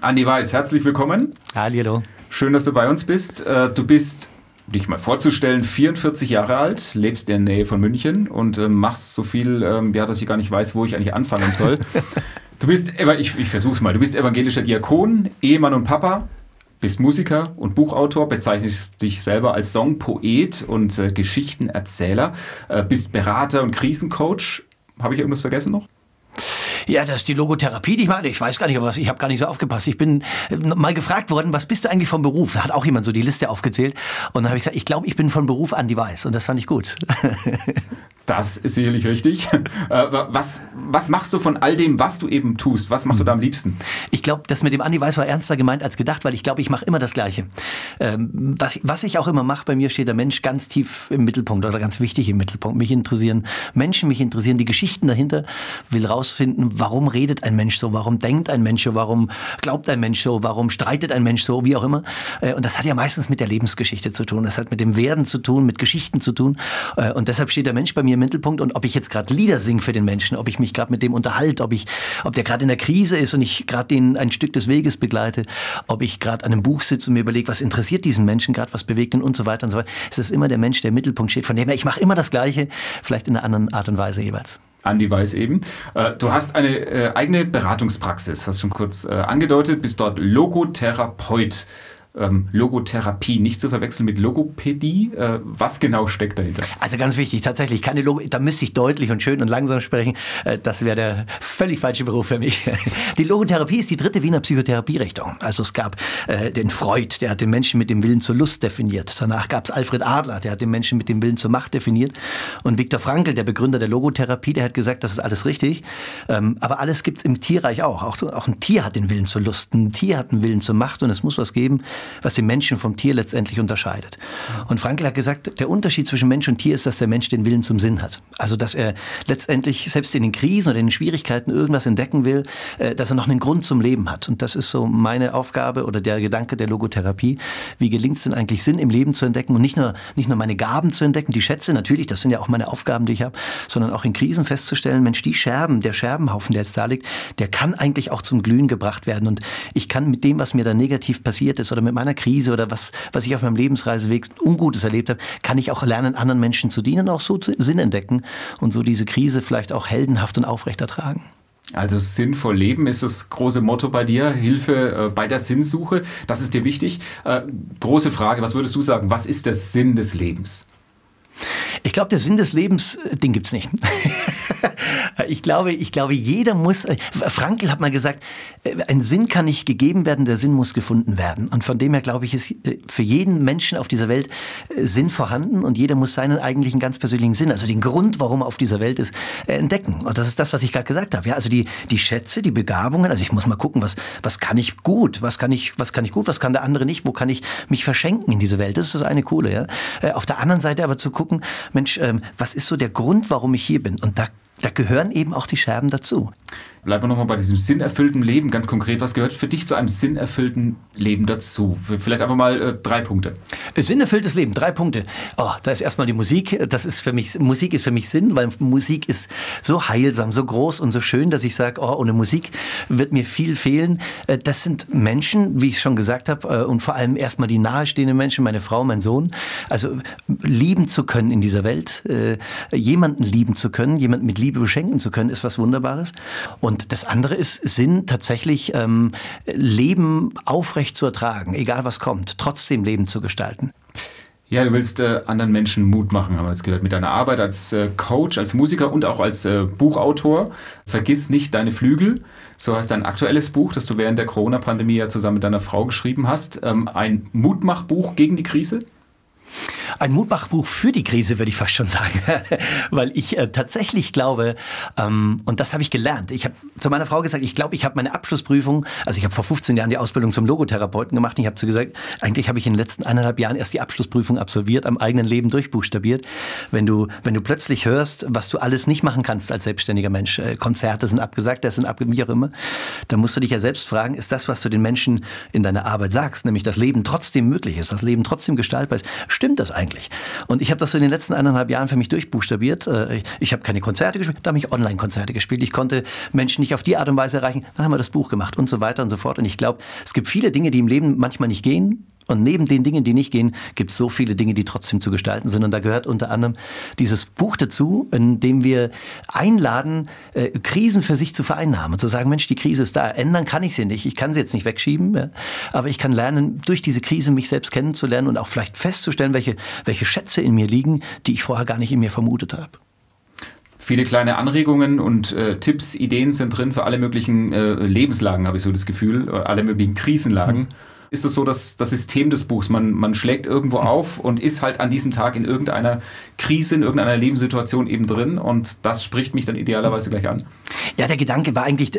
Andi Weiß, herzlich willkommen. Hallo. Schön, dass du bei uns bist. Äh, du bist, dich mal vorzustellen, 44 Jahre alt, lebst in der Nähe von München und äh, machst so viel, ähm, ja, dass ich gar nicht weiß, wo ich eigentlich anfangen soll. Du bist, ich, ich versuch's mal, du bist evangelischer Diakon, Ehemann und Papa, bist Musiker und Buchautor, bezeichnest dich selber als Songpoet und äh, Geschichtenerzähler, äh, bist Berater und Krisencoach. Habe ich irgendwas vergessen noch? Ja, das ist die Logotherapie, die ich meine. Ich weiß gar nicht, was, ich habe gar nicht so aufgepasst. Ich bin mal gefragt worden, was bist du eigentlich vom Beruf? Da hat auch jemand so die Liste aufgezählt. Und dann habe ich gesagt, ich glaube, ich bin von Beruf an Device. Und das fand ich gut. Das ist sicherlich richtig. Äh, was, was machst du von all dem, was du eben tust? Was machst du da am liebsten? Ich glaube, das mit dem Andi Weiß war ernster gemeint als gedacht, weil ich glaube, ich mache immer das Gleiche. Ähm, was, was ich auch immer mache, bei mir steht der Mensch ganz tief im Mittelpunkt oder ganz wichtig im Mittelpunkt. Mich interessieren Menschen, mich interessieren die Geschichten dahinter, will rausfinden, warum redet ein Mensch so, warum denkt ein Mensch so, warum glaubt ein Mensch so, warum streitet ein Mensch so, wie auch immer. Äh, und das hat ja meistens mit der Lebensgeschichte zu tun. Das hat mit dem Werden zu tun, mit Geschichten zu tun. Äh, und deshalb steht der Mensch bei mir im Mittelpunkt. Und ob ich jetzt gerade Lieder singe für den Menschen, ob ich mich gerade mit dem unterhalte, ob, ich, ob der gerade in der Krise ist und ich gerade den ein Stück des Weges begleite, ob ich gerade an einem Buch sitze und mir überlege, was interessiert diesen Menschen gerade, was bewegt ihn und so weiter und so weiter. Es ist immer der Mensch, der im Mittelpunkt steht. Von dem her, ich mache immer das Gleiche, vielleicht in einer anderen Art und Weise jeweils. Andi Weiß eben. Äh, du hast eine äh, eigene Beratungspraxis, hast schon kurz äh, angedeutet, bist dort Logotherapeut ähm, Logotherapie, nicht zu verwechseln mit Logopädie. Äh, was genau steckt dahinter? Also ganz wichtig, tatsächlich keine Logo, da müsste ich deutlich und schön und langsam sprechen. Äh, das wäre der völlig falsche Beruf für mich. Die Logotherapie ist die dritte Wiener Psychotherapierichtung. Also es gab äh, den Freud, der hat den Menschen mit dem Willen zur Lust definiert. Danach gab es Alfred Adler, der hat den Menschen mit dem Willen zur Macht definiert. Und Viktor Frankl, der Begründer der Logotherapie, der hat gesagt, das ist alles richtig. Ähm, aber alles gibt es im Tierreich auch. auch. Auch ein Tier hat den Willen zur Lust, ein Tier hat den Willen zur Macht und es muss was geben, was den Menschen vom Tier letztendlich unterscheidet. Und Frankl hat gesagt, der Unterschied zwischen Mensch und Tier ist, dass der Mensch den Willen zum Sinn hat. Also, dass er letztendlich selbst in den Krisen oder in den Schwierigkeiten irgendwas entdecken will, äh, dass er noch einen Grund zum Leben hat. Und das ist so meine Aufgabe oder der Gedanke der Logotherapie. Wie gelingt es denn eigentlich, Sinn im Leben zu entdecken und nicht nur, nicht nur meine Gaben zu entdecken, die Schätze natürlich, das sind ja auch meine Aufgaben, die ich habe, sondern auch in Krisen festzustellen, Mensch, die Scherben, der Scherbenhaufen, der jetzt da liegt, der kann eigentlich auch zum Glühen gebracht werden. Und ich kann mit dem, was mir da negativ passiert ist oder mit meiner Krise oder was, was ich auf meinem Lebensreiseweg Ungutes erlebt habe, kann ich auch lernen, anderen Menschen zu dienen, auch so Sinn entdecken und so diese Krise vielleicht auch heldenhaft und aufrecht ertragen. Also sinnvoll leben ist das große Motto bei dir, Hilfe äh, bei der Sinnsuche, das ist dir wichtig. Äh, große Frage, was würdest du sagen, was ist der Sinn des Lebens? Ich glaube, der Sinn des Lebens, äh, den gibt es nicht. ich glaube, ich glaube, jeder muss. Äh, Frankl hat mal gesagt, äh, ein Sinn kann nicht gegeben werden, der Sinn muss gefunden werden. Und von dem her glaube ich, ist für jeden Menschen auf dieser Welt Sinn vorhanden und jeder muss seinen eigentlichen ganz persönlichen Sinn, also den Grund, warum er auf dieser Welt ist, entdecken. Und das ist das, was ich gerade gesagt habe. Ja, also die, die Schätze, die Begabungen. Also ich muss mal gucken, was, was kann ich gut, was kann ich, was kann ich gut, was kann der andere nicht, wo kann ich mich verschenken in diese Welt. Das ist das eine coole. Ja. Auf der anderen Seite aber zu gucken, Mensch, ähm, was ist so der Grund, warum ich hier bin? Und da, da gehören eben auch die Scherben dazu. Bleiben wir nochmal bei diesem sinnerfüllten Leben. Ganz konkret, was gehört für dich zu einem sinnerfüllten Leben dazu? Vielleicht einfach mal äh, drei Punkte. Sinnerfülltes Leben, drei Punkte. Oh, da ist erstmal die Musik. Das ist für mich, Musik ist für mich Sinn, weil Musik ist so heilsam, so groß und so schön, dass ich sage, oh, ohne Musik wird mir viel fehlen. Äh, das sind Menschen, wie ich schon gesagt habe, äh, und vor allem erstmal die nahestehenden Menschen, meine Frau, mein Sohn. Also lieben zu können in dieser Welt, äh, jemanden lieben zu können, jemanden mit Liebe beschenken zu können, ist was Wunderbares. Und das andere ist Sinn, tatsächlich ähm, Leben aufrecht zu ertragen, egal was kommt, trotzdem Leben zu gestalten. Ja, du willst äh, anderen Menschen Mut machen, haben wir es gehört, mit deiner Arbeit als äh, Coach, als Musiker und auch als äh, Buchautor. Vergiss nicht deine Flügel. So heißt dein aktuelles Buch, das du während der Corona-Pandemie ja zusammen mit deiner Frau geschrieben hast. Ähm, ein Mutmachbuch gegen die Krise? Ein Mutmachbuch für die Krise, würde ich fast schon sagen. Weil ich äh, tatsächlich glaube, ähm, und das habe ich gelernt. Ich habe zu meiner Frau gesagt, ich glaube, ich habe meine Abschlussprüfung, also ich habe vor 15 Jahren die Ausbildung zum Logotherapeuten gemacht. Und ich habe zu gesagt, eigentlich habe ich in den letzten eineinhalb Jahren erst die Abschlussprüfung absolviert, am eigenen Leben durchbuchstabiert. Wenn du, wenn du plötzlich hörst, was du alles nicht machen kannst als selbstständiger Mensch, äh, Konzerte sind abgesagt, das sind abgesagt, wie auch immer, dann musst du dich ja selbst fragen, ist das, was du den Menschen in deiner Arbeit sagst, nämlich das Leben trotzdem möglich ist, das Leben trotzdem gestaltbar ist, stimmt das eigentlich? Eigentlich. Und ich habe das so in den letzten eineinhalb Jahren für mich durchbuchstabiert. Äh, ich habe keine Konzerte gespielt, da habe ich Online-Konzerte gespielt. Ich konnte Menschen nicht auf die Art und Weise erreichen. Dann haben wir das Buch gemacht und so weiter und so fort. Und ich glaube, es gibt viele Dinge, die im Leben manchmal nicht gehen, und neben den Dingen, die nicht gehen, gibt es so viele Dinge, die trotzdem zu gestalten sind. Und da gehört unter anderem dieses Buch dazu, in dem wir einladen, äh, Krisen für sich zu vereinnahmen. Zu sagen, Mensch, die Krise ist da. Ändern kann ich sie nicht. Ich kann sie jetzt nicht wegschieben. Ja? Aber ich kann lernen, durch diese Krise mich selbst kennenzulernen und auch vielleicht festzustellen, welche, welche Schätze in mir liegen, die ich vorher gar nicht in mir vermutet habe. Viele kleine Anregungen und äh, Tipps, Ideen sind drin für alle möglichen äh, Lebenslagen, habe ich so das Gefühl, alle möglichen Krisenlagen. Mhm ist es so dass das System des Buchs. Man, man schlägt irgendwo auf und ist halt an diesem Tag in irgendeiner Krise, in irgendeiner Lebenssituation eben drin und das spricht mich dann idealerweise gleich an. Ja, der Gedanke war eigentlich,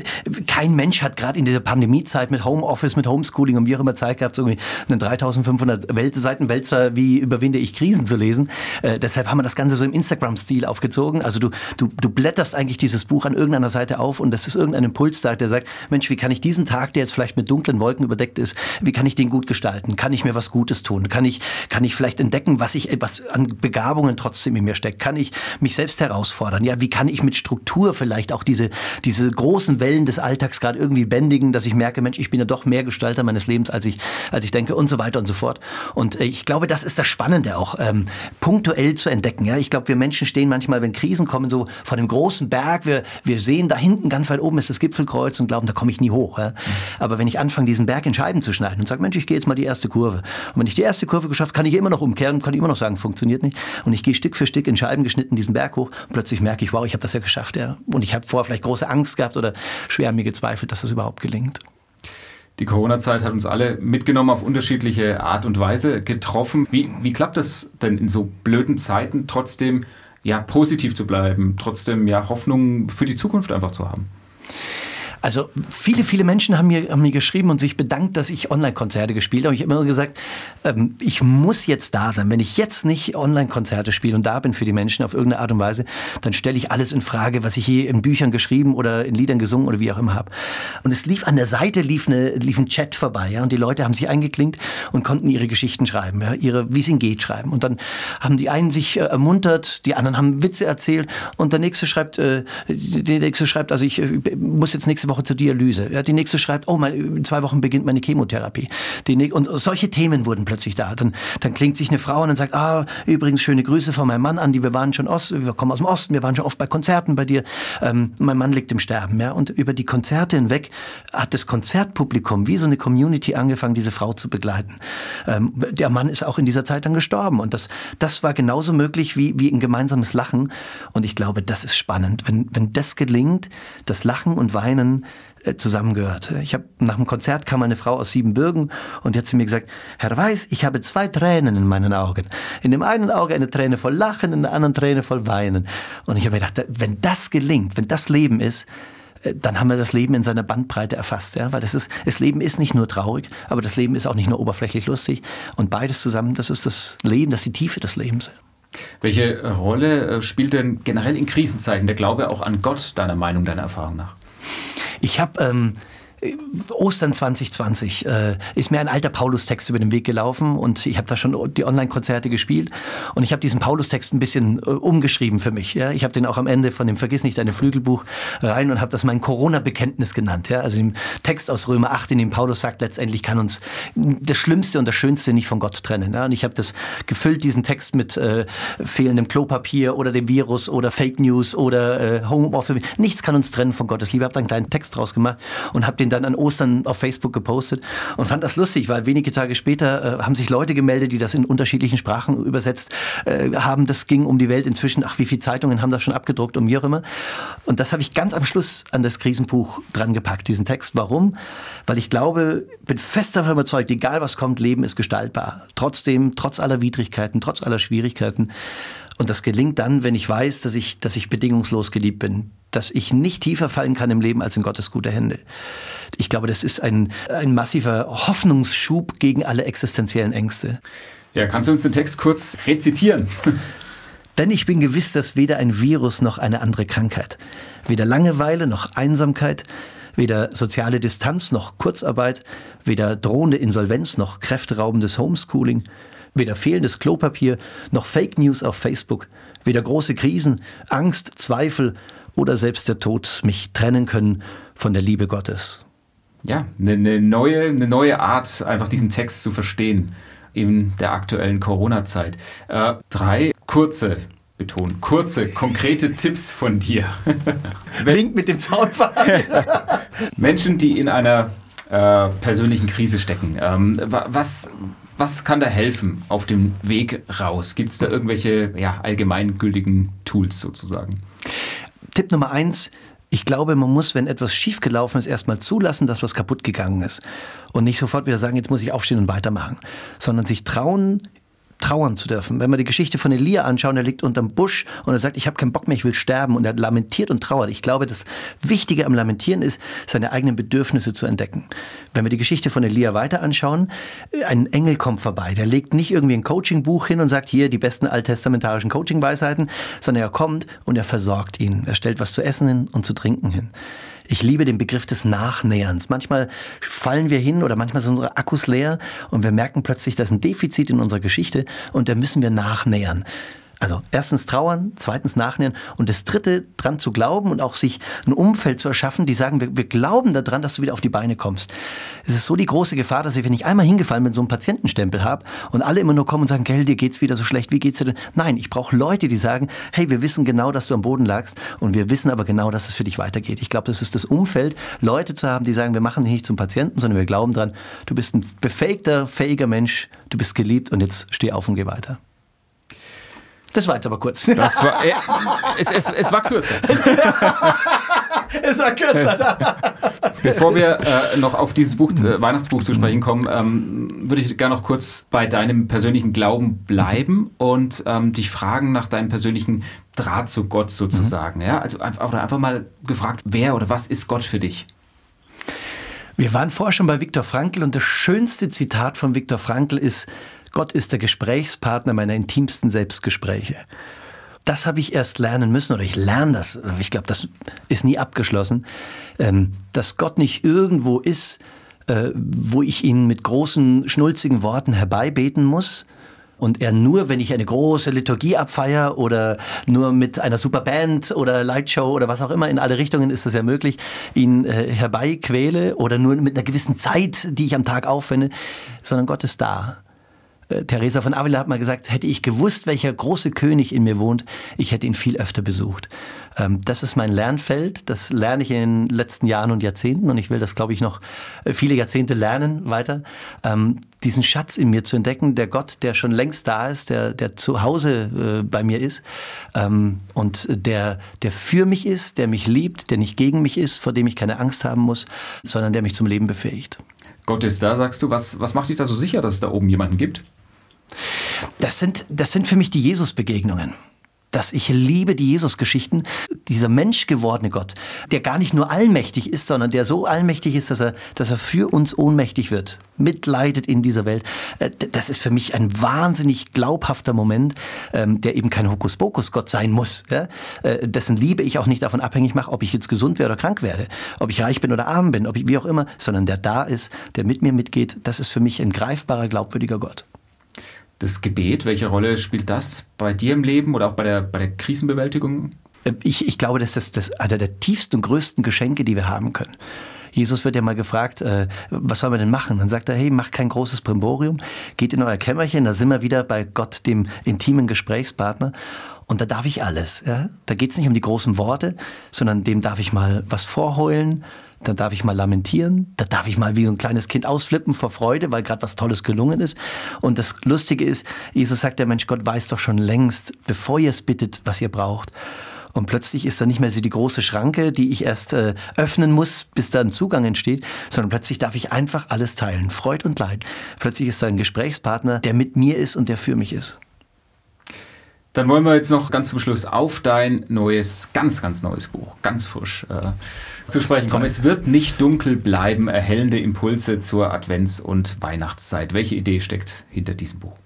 kein Mensch hat gerade in dieser Pandemiezeit mit Homeoffice, mit Homeschooling und wie auch immer Zeit gehabt, so einen 3500 Welt Seiten Wälzer, wie überwinde ich Krisen zu lesen. Äh, deshalb haben wir das Ganze so im Instagram-Stil aufgezogen. Also du, du, du blätterst eigentlich dieses Buch an irgendeiner Seite auf und das ist irgendein Impuls da, der sagt, Mensch, wie kann ich diesen Tag, der jetzt vielleicht mit dunklen Wolken überdeckt ist, wie kann ich den gut gestalten? Kann ich mir was Gutes tun? Kann ich, kann ich vielleicht entdecken, was ich, was an Begabungen trotzdem in mir steckt? Kann ich mich selbst herausfordern? Ja, wie kann ich mit Struktur vielleicht auch diese, diese großen Wellen des Alltags gerade irgendwie bändigen, dass ich merke, Mensch, ich bin ja doch mehr Gestalter meines Lebens, als ich, als ich denke und so weiter und so fort. Und äh, ich glaube, das ist das Spannende auch, ähm, punktuell zu entdecken. Ja, ich glaube, wir Menschen stehen manchmal, wenn Krisen kommen, so vor dem großen Berg. Wir, wir sehen da hinten ganz weit oben ist das Gipfelkreuz und glauben, da komme ich nie hoch. Ja? Aber wenn ich anfange, diesen Berg in Scheiben zu schneiden und sage, Mensch, ich gehe jetzt mal die erste Kurve. Und wenn ich die erste Kurve geschafft, kann ich immer noch umkehren, kann ich immer noch sagen, funktioniert nicht. Und ich gehe Stück für Stück in Scheiben geschnitten diesen Berg hoch. Und plötzlich merke ich, wow, ich habe das ja geschafft. Ja. Und ich habe vorher vielleicht große Angst gehabt oder schwer an mir gezweifelt, dass das überhaupt gelingt. Die Corona-Zeit hat uns alle mitgenommen, auf unterschiedliche Art und Weise getroffen. Wie, wie klappt es denn in so blöden Zeiten trotzdem ja, positiv zu bleiben, trotzdem ja, Hoffnung für die Zukunft einfach zu haben? Also viele, viele Menschen haben mir, haben mir geschrieben und sich bedankt, dass ich Online-Konzerte gespielt habe. Ich habe immer gesagt, ähm, ich muss jetzt da sein. Wenn ich jetzt nicht Online-Konzerte spiele und da bin für die Menschen auf irgendeine Art und Weise, dann stelle ich alles in Frage, was ich je in Büchern geschrieben oder in Liedern gesungen oder wie auch immer habe. Und es lief an der Seite lief, eine, lief ein Chat vorbei, ja, und die Leute haben sich eingeklinkt und konnten ihre Geschichten schreiben, ja, ihre, wie es ihnen geht, schreiben. Und dann haben die einen sich äh, ermuntert, die anderen haben Witze erzählt und der nächste schreibt, äh, der nächste schreibt, also ich äh, muss jetzt nächste Woche zur Dialyse. Ja, die nächste schreibt, oh, mein, in zwei Wochen beginnt meine Chemotherapie. Die, und solche Themen wurden plötzlich da. Dann, dann klingt sich eine Frau an und sagt, ah, übrigens schöne Grüße von meinem Mann an, die wir waren schon Ost, wir kommen aus dem Osten, wir waren schon oft bei Konzerten bei dir. Ähm, mein Mann liegt im Sterben. Ja, und über die Konzerte hinweg hat das Konzertpublikum wie so eine Community angefangen, diese Frau zu begleiten. Ähm, der Mann ist auch in dieser Zeit dann gestorben. Und das, das war genauso möglich wie, wie ein gemeinsames Lachen. Und ich glaube, das ist spannend. Wenn, wenn das gelingt, das Lachen und Weinen äh, zusammengehört. Ich habe nach dem Konzert kam eine Frau aus Siebenbürgen und die hat zu mir gesagt, Herr Weiß, ich habe zwei Tränen in meinen Augen. In dem einen Auge eine Träne voll Lachen, in der anderen Träne voll Weinen. Und ich habe mir gedacht, wenn das gelingt, wenn das Leben ist, äh, dann haben wir das Leben in seiner Bandbreite erfasst, ja, weil das ist, das Leben ist nicht nur traurig, aber das Leben ist auch nicht nur oberflächlich lustig und beides zusammen, das ist das Leben, das ist die Tiefe des Lebens. Welche Rolle äh, spielt denn generell in Krisenzeiten der Glaube auch an Gott deiner Meinung, deiner Erfahrung nach? Ich habe ähm, Ostern 2020 äh, ist mir ein alter Paulus-Text über den Weg gelaufen und ich habe da schon die Online-Konzerte gespielt und ich habe diesen Paulus-Text ein bisschen äh, umgeschrieben für mich. Ja? Ich habe den auch am Ende von dem Vergiss nicht deine Flügelbuch rein und habe das mein Corona-Bekenntnis genannt. Ja? Also den Text aus Römer 8, in dem Paulus sagt, letztendlich kann uns das Schlimmste und das Schönste nicht von Gott trennen. Ja? Und ich habe das gefüllt, diesen Text mit äh, fehlendem Klopapier oder dem Virus oder Fake News oder äh, Homeoffice. Nichts kann uns trennen von Gottes Liebe. Ich habe da einen kleinen Text draus gemacht und habe den den dann an Ostern auf Facebook gepostet und fand das lustig, weil wenige Tage später äh, haben sich Leute gemeldet, die das in unterschiedlichen Sprachen übersetzt äh, haben. Das ging um die Welt inzwischen. Ach, wie viele Zeitungen haben das schon abgedruckt und wie auch immer. Und das habe ich ganz am Schluss an das Krisenbuch dran gepackt, diesen Text. Warum? Weil ich glaube, bin fest davon überzeugt, egal was kommt, Leben ist gestaltbar. Trotzdem, trotz aller Widrigkeiten, trotz aller Schwierigkeiten. Und das gelingt dann, wenn ich weiß, dass ich, dass ich bedingungslos geliebt bin, dass ich nicht tiefer fallen kann im Leben als in Gottes gute Hände. Ich glaube, das ist ein, ein massiver Hoffnungsschub gegen alle existenziellen Ängste. Ja, kannst du uns den Text kurz rezitieren? Denn ich bin gewiss, dass weder ein Virus noch eine andere Krankheit, weder Langeweile noch Einsamkeit, weder soziale Distanz noch Kurzarbeit, weder drohende Insolvenz noch kräfteraubendes Homeschooling, Weder fehlendes Klopapier noch Fake News auf Facebook, weder große Krisen, Angst, Zweifel oder selbst der Tod mich trennen können von der Liebe Gottes. Ja, eine, eine neue, eine neue Art, einfach diesen Text zu verstehen in der aktuellen Corona-Zeit. Äh, drei kurze betonen. Kurze, konkrete Tipps von dir. Wink mit dem Zaunfall. Menschen, die in einer äh, persönlichen Krise stecken. Ähm, was, was kann da helfen auf dem Weg raus? Gibt es da irgendwelche ja, allgemeingültigen Tools sozusagen? Tipp Nummer eins, ich glaube, man muss, wenn etwas schiefgelaufen ist, erstmal zulassen, dass was kaputt gegangen ist. Und nicht sofort wieder sagen, jetzt muss ich aufstehen und weitermachen. Sondern sich trauen, trauern zu dürfen. Wenn wir die Geschichte von Elia anschauen, er liegt unterm Busch und er sagt, ich habe keinen Bock mehr, ich will sterben und er lamentiert und trauert. Ich glaube, das Wichtige am Lamentieren ist, seine eigenen Bedürfnisse zu entdecken. Wenn wir die Geschichte von Elia weiter anschauen, ein Engel kommt vorbei, der legt nicht irgendwie ein Coachingbuch hin und sagt, hier die besten alttestamentarischen Coaching-Weisheiten, sondern er kommt und er versorgt ihn. Er stellt was zu essen hin und zu trinken hin. Ich liebe den Begriff des Nachnäherns. Manchmal fallen wir hin oder manchmal sind unsere Akkus leer und wir merken plötzlich, da ist ein Defizit in unserer Geschichte und da müssen wir nachnähern. Also erstens trauern, zweitens nachnähern und das dritte dran zu glauben und auch sich ein Umfeld zu erschaffen, die sagen, wir, wir glauben daran, dass du wieder auf die Beine kommst. Es ist so die große Gefahr, dass ich, wenn ich einmal hingefallen bin, so einen Patientenstempel habe und alle immer nur kommen und sagen, gell, dir geht's wieder so schlecht, wie geht's dir denn? Nein, ich brauche Leute, die sagen, hey, wir wissen genau, dass du am Boden lagst und wir wissen aber genau, dass es für dich weitergeht. Ich glaube, das ist das Umfeld, Leute zu haben, die sagen, wir machen dich nicht zum Patienten, sondern wir glauben dran, du bist ein befähigter, fähiger Mensch, du bist geliebt und jetzt steh auf und geh weiter. Das war jetzt aber kurz. Das war, äh, es, es, es war kürzer. es war kürzer. Bevor wir äh, noch auf dieses Buch, äh, Weihnachtsbuch zu sprechen kommen, ähm, würde ich gerne noch kurz bei deinem persönlichen Glauben bleiben und ähm, dich fragen nach deinem persönlichen Draht zu Gott sozusagen. Mhm. Ja? Also einfach, einfach mal gefragt, wer oder was ist Gott für dich? Wir waren vorher schon bei Viktor Frankl und das schönste Zitat von Viktor Frankl ist, Gott ist der Gesprächspartner meiner intimsten Selbstgespräche. Das habe ich erst lernen müssen, oder ich lerne das, ich glaube, das ist nie abgeschlossen, ähm, dass Gott nicht irgendwo ist, äh, wo ich ihn mit großen, schnulzigen Worten herbeibeten muss, und er nur, wenn ich eine große Liturgie abfeier oder nur mit einer super Band oder Lightshow oder was auch immer, in alle Richtungen ist das ja möglich, ihn äh, herbeiquäle oder nur mit einer gewissen Zeit, die ich am Tag aufwende, sondern Gott ist da. Äh, Teresa von Avila hat mal gesagt, hätte ich gewusst, welcher große König in mir wohnt, ich hätte ihn viel öfter besucht. Ähm, das ist mein Lernfeld, das lerne ich in den letzten Jahren und Jahrzehnten und ich will das, glaube ich, noch äh, viele Jahrzehnte lernen weiter. Ähm, diesen Schatz in mir zu entdecken, der Gott, der schon längst da ist, der, der zu Hause äh, bei mir ist ähm, und der, der für mich ist, der mich liebt, der nicht gegen mich ist, vor dem ich keine Angst haben muss, sondern der mich zum Leben befähigt. Gott ist da, sagst du. Was, was macht dich da so sicher, dass es da oben jemanden gibt? Das sind, das sind für mich die Jesus-Begegnungen dass ich liebe die Jesus-Geschichten. Dieser menschgewordene Gott, der gar nicht nur allmächtig ist, sondern der so allmächtig ist, dass er, dass er für uns ohnmächtig wird, mitleidet in dieser Welt. Äh, das ist für mich ein wahnsinnig glaubhafter Moment, ähm, der eben kein Hokuspokus-Gott sein muss, äh, dessen Liebe ich auch nicht davon abhängig mache, ob ich jetzt gesund werde oder krank werde, ob ich reich bin oder arm bin, ob ich wie auch immer, sondern der da ist, der mit mir mitgeht. Das ist für mich ein greifbarer, glaubwürdiger Gott das Gebet, welche Rolle spielt das bei dir im Leben oder auch bei der, bei der Krisenbewältigung? Äh, ich, ich glaube, das ist das, einer der tiefsten und größten Geschenke, die wir haben können. Jesus wird ja mal gefragt, äh, was soll man denn machen? Dann sagt er, hey, macht kein großes Primborium, geht in euer Kämmerchen, da sind wir wieder bei Gott, dem intimen Gesprächspartner. Und da darf ich alles. Ja? Da geht es nicht um die großen Worte, sondern dem darf ich mal was vorheulen, dann darf ich mal lamentieren, da darf ich mal wie so ein kleines Kind ausflippen vor Freude, weil gerade was Tolles gelungen ist. Und das Lustige ist, Jesus sagt, der Mensch Gott weiß doch schon längst, bevor ihr es bittet, was ihr braucht. Und plötzlich ist da nicht mehr so die große Schranke, die ich erst äh, öffnen muss, bis da ein Zugang entsteht, sondern plötzlich darf ich einfach alles teilen, Freud und Leid. Plötzlich ist da ein Gesprächspartner, der mit mir ist und der für mich ist. Dann wollen wir jetzt noch ganz zum Schluss auf dein neues, ganz, ganz neues Buch, ganz frisch äh, zu sprechen kommen. Es wird nicht dunkel bleiben, erhellende Impulse zur Advents- und Weihnachtszeit. Welche Idee steckt hinter diesem Buch?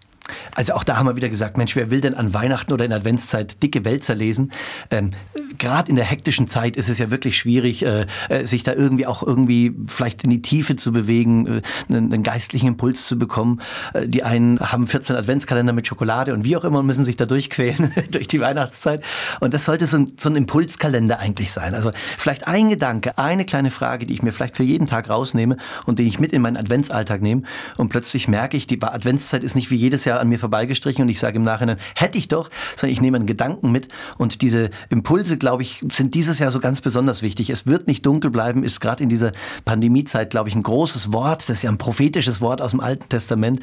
Also auch da haben wir wieder gesagt, Mensch, wer will denn an Weihnachten oder in Adventszeit dicke Wälzer lesen? Ähm, Gerade in der hektischen Zeit ist es ja wirklich schwierig, äh, äh, sich da irgendwie auch irgendwie vielleicht in die Tiefe zu bewegen, äh, einen, einen, geistlichen Impuls zu bekommen. Äh, die einen haben 14 Adventskalender mit Schokolade und wie auch immer müssen sich da durchquälen durch die Weihnachtszeit. Und das sollte so ein, so ein Impulskalender eigentlich sein. Also vielleicht ein Gedanke, eine kleine Frage, die ich mir vielleicht für jeden Tag rausnehme und den ich mit in meinen Adventsalltag nehme. Und plötzlich merke ich, die Adventszeit ist nicht wie jedes Jahr an mir vorbeigestrichen und ich sage im Nachhinein, hätte ich doch, sondern ich nehme einen Gedanken mit und diese Impulse, glaube ich, sind dieses Jahr so ganz besonders wichtig. Es wird nicht dunkel bleiben, ist gerade in dieser Pandemiezeit, glaube ich, ein großes Wort. Das ist ja ein prophetisches Wort aus dem Alten Testament.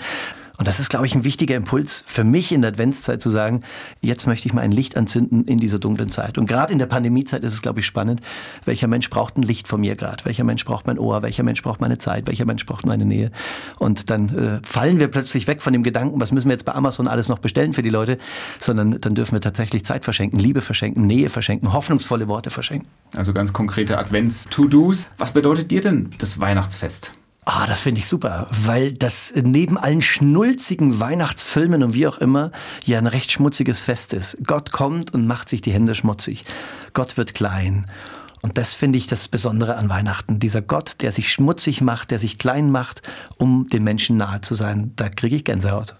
Und das ist, glaube ich, ein wichtiger Impuls für mich in der Adventszeit zu sagen, jetzt möchte ich mal ein Licht anzünden in dieser dunklen Zeit. Und gerade in der Pandemiezeit ist es, glaube ich, spannend, welcher Mensch braucht ein Licht von mir gerade? Welcher Mensch braucht mein Ohr? Welcher Mensch braucht meine Zeit? Welcher Mensch braucht meine Nähe? Und dann äh, fallen wir plötzlich weg von dem Gedanken, was müssen wir jetzt bei Amazon alles noch bestellen für die Leute, sondern dann dürfen wir tatsächlich Zeit verschenken, Liebe verschenken, Nähe verschenken, hoffnungsvolle Worte verschenken. Also ganz konkrete Advents-To-Dos. Was bedeutet dir denn das Weihnachtsfest? Ah, das finde ich super, weil das neben allen schnulzigen Weihnachtsfilmen und wie auch immer ja ein recht schmutziges Fest ist. Gott kommt und macht sich die Hände schmutzig. Gott wird klein. Und das finde ich das Besondere an Weihnachten. Dieser Gott, der sich schmutzig macht, der sich klein macht, um den Menschen nahe zu sein. Da kriege ich Gänsehaut.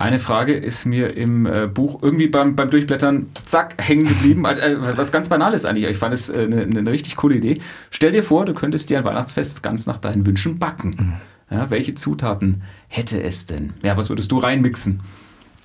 Eine Frage ist mir im äh, Buch irgendwie beim, beim Durchblättern zack hängen geblieben. äh, was ganz Banales eigentlich. Ich fand es eine, äh, eine richtig coole Idee. Stell dir vor, du könntest dir ein Weihnachtsfest ganz nach deinen Wünschen backen. Mhm. Ja, welche Zutaten hätte es denn? Ja, was würdest du reinmixen?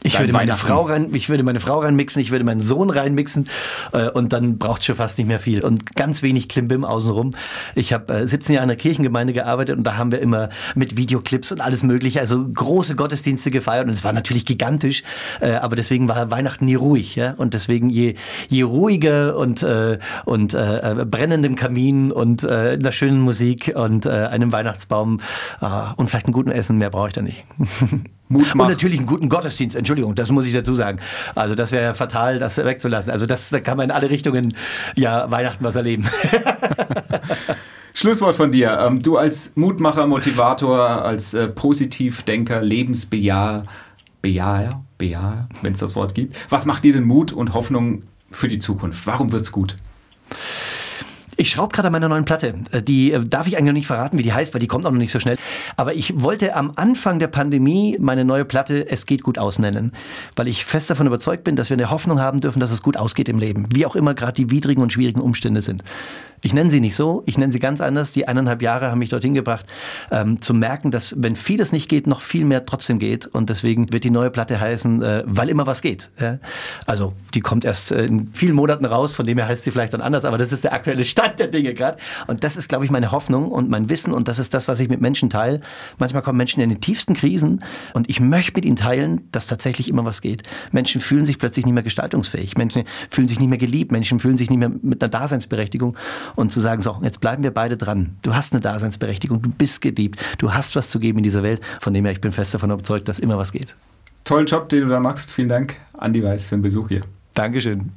Ich würde, meine Frau rein, ich würde meine Frau reinmixen, ich würde meinen Sohn reinmixen äh, und dann braucht es schon fast nicht mehr viel. Und ganz wenig Klimbim außenrum. Ich habe äh, 17 Jahre in der Kirchengemeinde gearbeitet und da haben wir immer mit Videoclips und alles mögliche, also große Gottesdienste gefeiert und es war natürlich gigantisch, äh, aber deswegen war Weihnachten nie ruhig. Ja? Und deswegen je, je ruhiger und, äh, und äh, brennendem Kamin und äh, einer schönen Musik und äh, einem Weihnachtsbaum äh, und vielleicht einem guten Essen, mehr brauche ich da nicht. Mut Und natürlich einen guten Gottesdienst, Entschuldigung, das muss ich dazu sagen. Also das wäre fatal, das wegzulassen. Also das, da kann man in alle Richtungen ja Weihnachten was erleben. Schlusswort von dir. Ähm, du als Mutmacher, Motivator, als äh, Positivdenker, Lebensbejaher, Bejaher, Bejaher, wenn es das Wort gibt. Was macht dir denn Mut und Hoffnung für die Zukunft? Warum wird's gut? Ich schraube gerade an meiner neuen Platte. Äh, die äh, darf ich eigentlich noch nicht verraten, wie die heißt, weil die kommt auch noch nicht so schnell. Aber ich wollte am Anfang der Pandemie meine neue Platte Es geht gut aus nennen, weil ich fest davon überzeugt bin, dass wir eine Hoffnung haben dürfen, dass es gut ausgeht im Leben, wie auch immer gerade die widrigen und schwierigen Umstände sind. Ich nenne sie nicht so, ich nenne sie ganz anders. Die eineinhalb Jahre haben mich dorthin gebracht, ähm, zu merken, dass wenn vieles nicht geht, noch viel mehr trotzdem geht. Und deswegen wird die neue Platte heißen, äh, weil immer was geht. Ja? Also die kommt erst äh, in vielen Monaten raus, von dem her heißt sie vielleicht dann anders, aber das ist der aktuelle Stand der Dinge gerade. Und das ist, glaube ich, meine Hoffnung und mein Wissen und das ist das, was ich mit Menschen teile. Manchmal kommen Menschen in die tiefsten Krisen und ich möchte mit ihnen teilen, dass tatsächlich immer was geht. Menschen fühlen sich plötzlich nicht mehr gestaltungsfähig, Menschen fühlen sich nicht mehr geliebt, Menschen fühlen sich nicht mehr mit einer Daseinsberechtigung und zu sagen, so, jetzt bleiben wir beide dran. Du hast eine Daseinsberechtigung, du bist geliebt, du hast was zu geben in dieser Welt. Von dem her, ich bin fest davon überzeugt, dass immer was geht. Tollen Job, den du da machst. Vielen Dank, Andi Weiß, für den Besuch hier. Dankeschön.